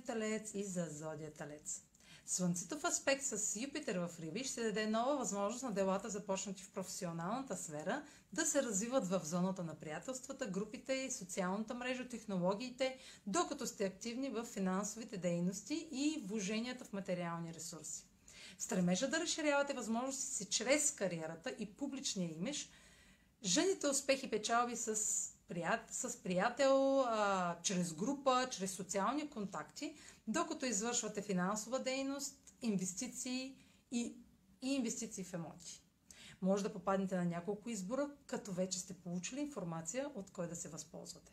Телец и за Зодия Телец. Слънцето в аспект с Юпитер в Риби ще даде нова възможност на делата, започнати в професионалната сфера, да се развиват в зоната на приятелствата, групите и социалната мрежа, технологиите, докато сте активни в финансовите дейности и вложенията в материални ресурси. Стремежа да разширявате възможности си чрез кариерата и публичния имидж, жените успехи печалби с с приятел, а, чрез група, чрез социални контакти, докато извършвате финансова дейност, инвестиции и, и инвестиции в емоти. Може да попаднете на няколко избора, като вече сте получили информация от кой да се възползвате.